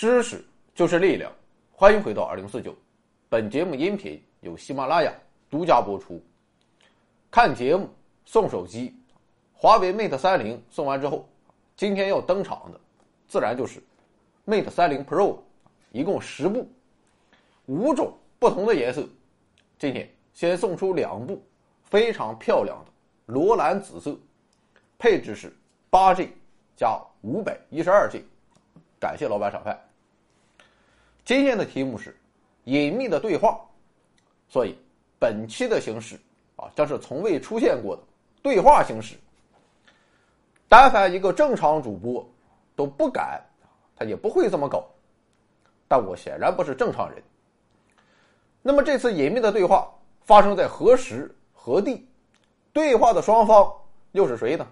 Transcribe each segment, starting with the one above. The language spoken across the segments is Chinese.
知识就是力量，欢迎回到二零四九。本节目音频由喜马拉雅独家播出。看节目送手机，华为 Mate 三零送完之后，今天要登场的，自然就是 Mate 三零 Pro，一共十部，五种不同的颜色。今天先送出两部非常漂亮的罗兰紫色，配置是八 G 加五百一十二 G。感谢老板赏饭。今天的题目是隐秘的对话，所以本期的形式啊，将是从未出现过的对话形式。但凡一个正常主播都不敢，他也不会这么搞。但我显然不是正常人。那么这次隐秘的对话发生在何时何地？对话的双方又是谁呢？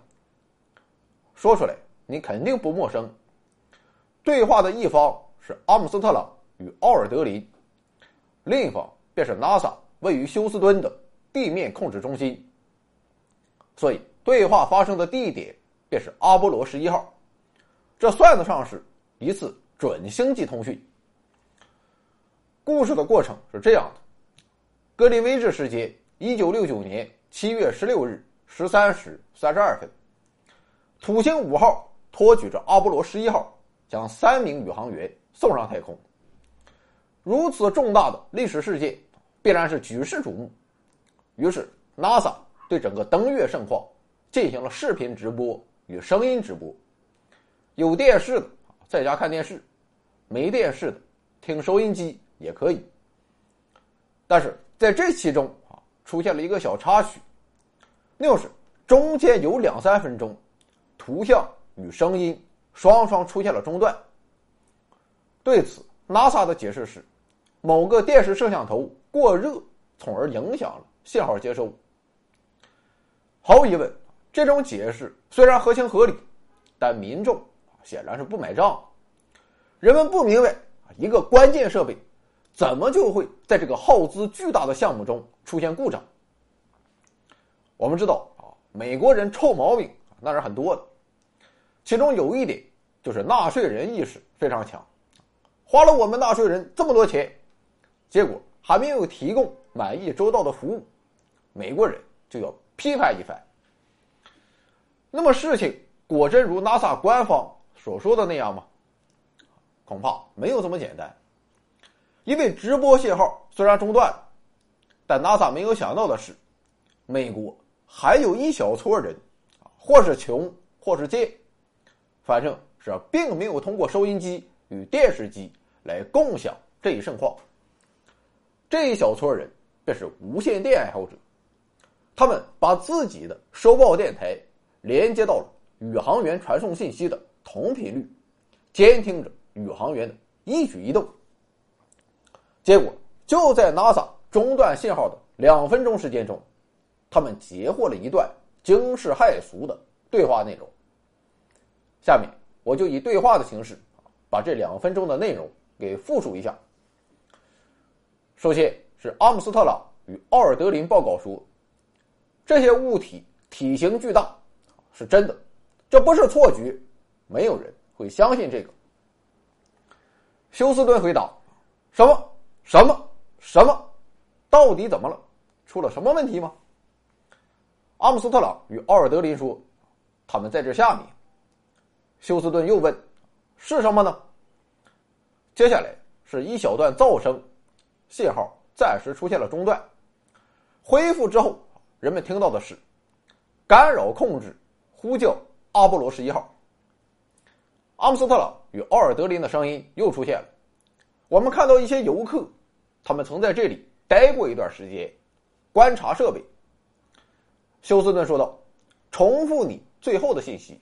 说出来你肯定不陌生。对话的一方是阿姆斯特朗与奥尔德林，另一方便是 NASA 位于休斯敦的地面控制中心。所以，对话发生的地点便是阿波罗十一号，这算得上是一次准星际通讯。故事的过程是这样的：格林威治时间一九六九年七月十六日十三时三十二分，土星五号托举着阿波罗十一号。将三名宇航员送上太空。如此重大的历史事件，必然是举世瞩目。于是，NASA 对整个登月盛况进行了视频直播与声音直播。有电视的在家看电视，没电视的听收音机也可以。但是在这其中啊，出现了一个小插曲，那就是中间有两三分钟，图像与声音。双双出现了中断。对此，NASA 的解释是，某个电视摄像头过热，从而影响了信号接收。毫无疑问，这种解释虽然合情合理，但民众显然是不买账。人们不明白，一个关键设备怎么就会在这个耗资巨大的项目中出现故障？我们知道啊，美国人臭毛病那是很多的，其中有一点。就是纳税人意识非常强，花了我们纳税人这么多钱，结果还没有提供满意周到的服务，美国人就要批判一番。那么事情果真如 NASA 官方所说的那样吗？恐怕没有这么简单。因为直播信号虽然中断，但 NASA 没有想到的是，美国还有一小撮人，或是穷，或是贱，反正。是并没有通过收音机与电视机来共享这一盛况。这一小撮人便是无线电爱好者，他们把自己的收报电台连接到了宇航员传送信息的同频率，监听着宇航员的一举一动。结果就在 NASA 中断信号的两分钟时间中，他们截获了一段惊世骇俗的对话内容。下面。我就以对话的形式，把这两分钟的内容给复述一下。首先是阿姆斯特朗与奥尔德林报告说，这些物体体型巨大，是真的，这不是错觉，没有人会相信这个。休斯顿回答：什么？什么？什么？到底怎么了？出了什么问题吗？阿姆斯特朗与奥尔德林说，他们在这下面。休斯顿又问：“是什么呢？”接下来是一小段噪声，信号暂时出现了中断。恢复之后，人们听到的是干扰控制呼叫阿波罗十一号。阿姆斯特朗与奥尔德林的声音又出现了。我们看到一些游客，他们曾在这里待过一段时间，观察设备。休斯顿说道：“重复你最后的信息。”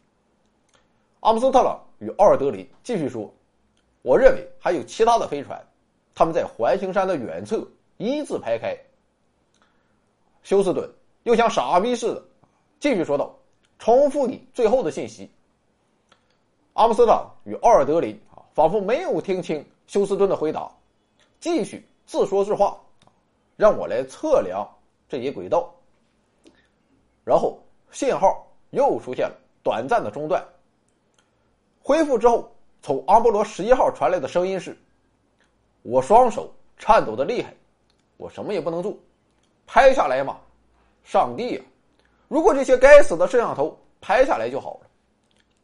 阿姆斯特朗与奥尔德林继续说：“我认为还有其他的飞船，他们在环形山的远侧一字排开。”休斯顿又像傻逼似的继续说道：“重复你最后的信息。”阿姆斯特朗与奥尔德林啊，仿佛没有听清休斯顿的回答，继续自说自话：“让我来测量这一轨道。”然后信号又出现了短暂的中断。恢复之后，从阿波罗十一号传来的声音是：“我双手颤抖的厉害，我什么也不能做，拍下来嘛！上帝呀，如果这些该死的摄像头拍下来就好了，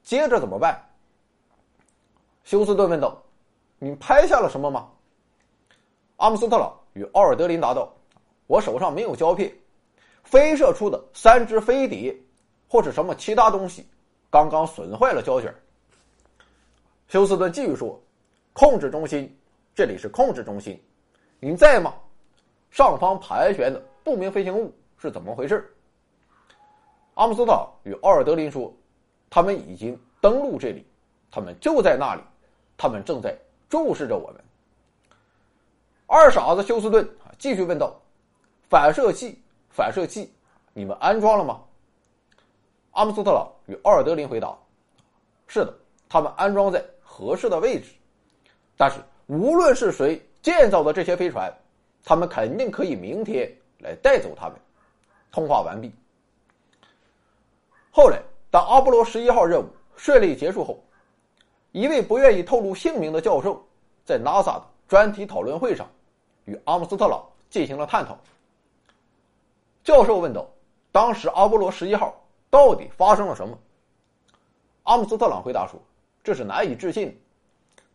接着怎么办？”休斯顿问道：“你拍下了什么吗？”阿姆斯特朗与奥尔德林答道：“我手上没有胶片，飞射出的三只飞碟，或是什么其他东西，刚刚损坏了胶卷。”休斯顿继续说：“控制中心，这里是控制中心，您在吗？上方盘旋的不明飞行物是怎么回事？”阿姆斯特朗与奥尔德林说：“他们已经登陆这里，他们就在那里，他们正在注视着我们。”二傻子休斯顿啊，继续问道：“反射器，反射器，你们安装了吗？”阿姆斯特朗与奥尔德林回答：“是的，他们安装在合适的位置。但是，无论是谁建造的这些飞船，他们肯定可以明天来带走他们。”通话完毕。后来，当阿波罗十一号任务顺利结束后，一位不愿意透露姓名的教授在 NASA 的专题讨论会上。与阿姆斯特朗进行了探讨。教授问道：“当时阿波罗十一号到底发生了什么？”阿姆斯特朗回答说：“这是难以置信，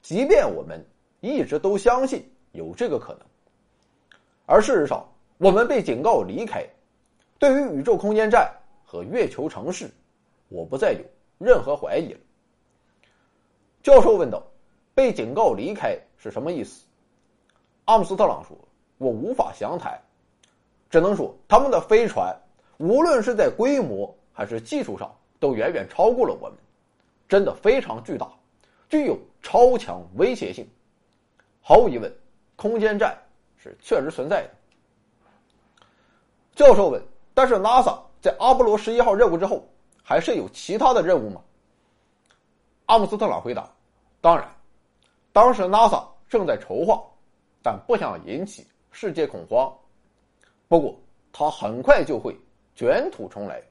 即便我们一直都相信有这个可能。而事实上，我们被警告离开。对于宇宙空间站和月球城市，我不再有任何怀疑了。”教授问道：“被警告离开是什么意思？”阿姆斯特朗说：“我无法详谈，只能说他们的飞船，无论是在规模还是技术上，都远远超过了我们，真的非常巨大，具有超强威胁性。毫无疑问，空间站是确实存在的。”教授问：“但是 NASA 在阿波罗十一号任务之后，还是有其他的任务吗？”阿姆斯特朗回答：“当然，当时 NASA 正在筹划。”但不想引起世界恐慌。不过，他很快就会卷土重来。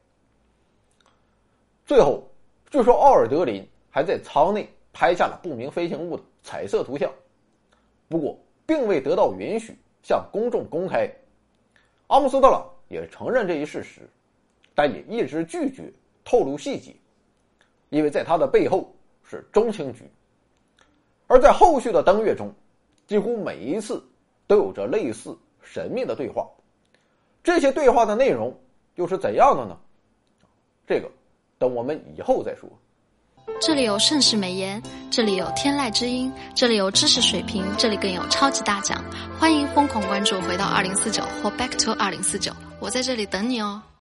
最后，据说奥尔德林还在舱内拍下了不明飞行物的彩色图像，不过并未得到允许向公众公开。阿姆斯特朗也承认这一事实，但也一直拒绝透露细节，因为在他的背后是中情局。而在后续的登月中。几乎每一次都有着类似神秘的对话，这些对话的内容又是怎样的呢？这个等我们以后再说。这里有盛世美颜，这里有天籁之音，这里有知识水平，这里更有超级大奖。欢迎疯狂关注，回到二零四九或 Back to 二零四九，我在这里等你哦。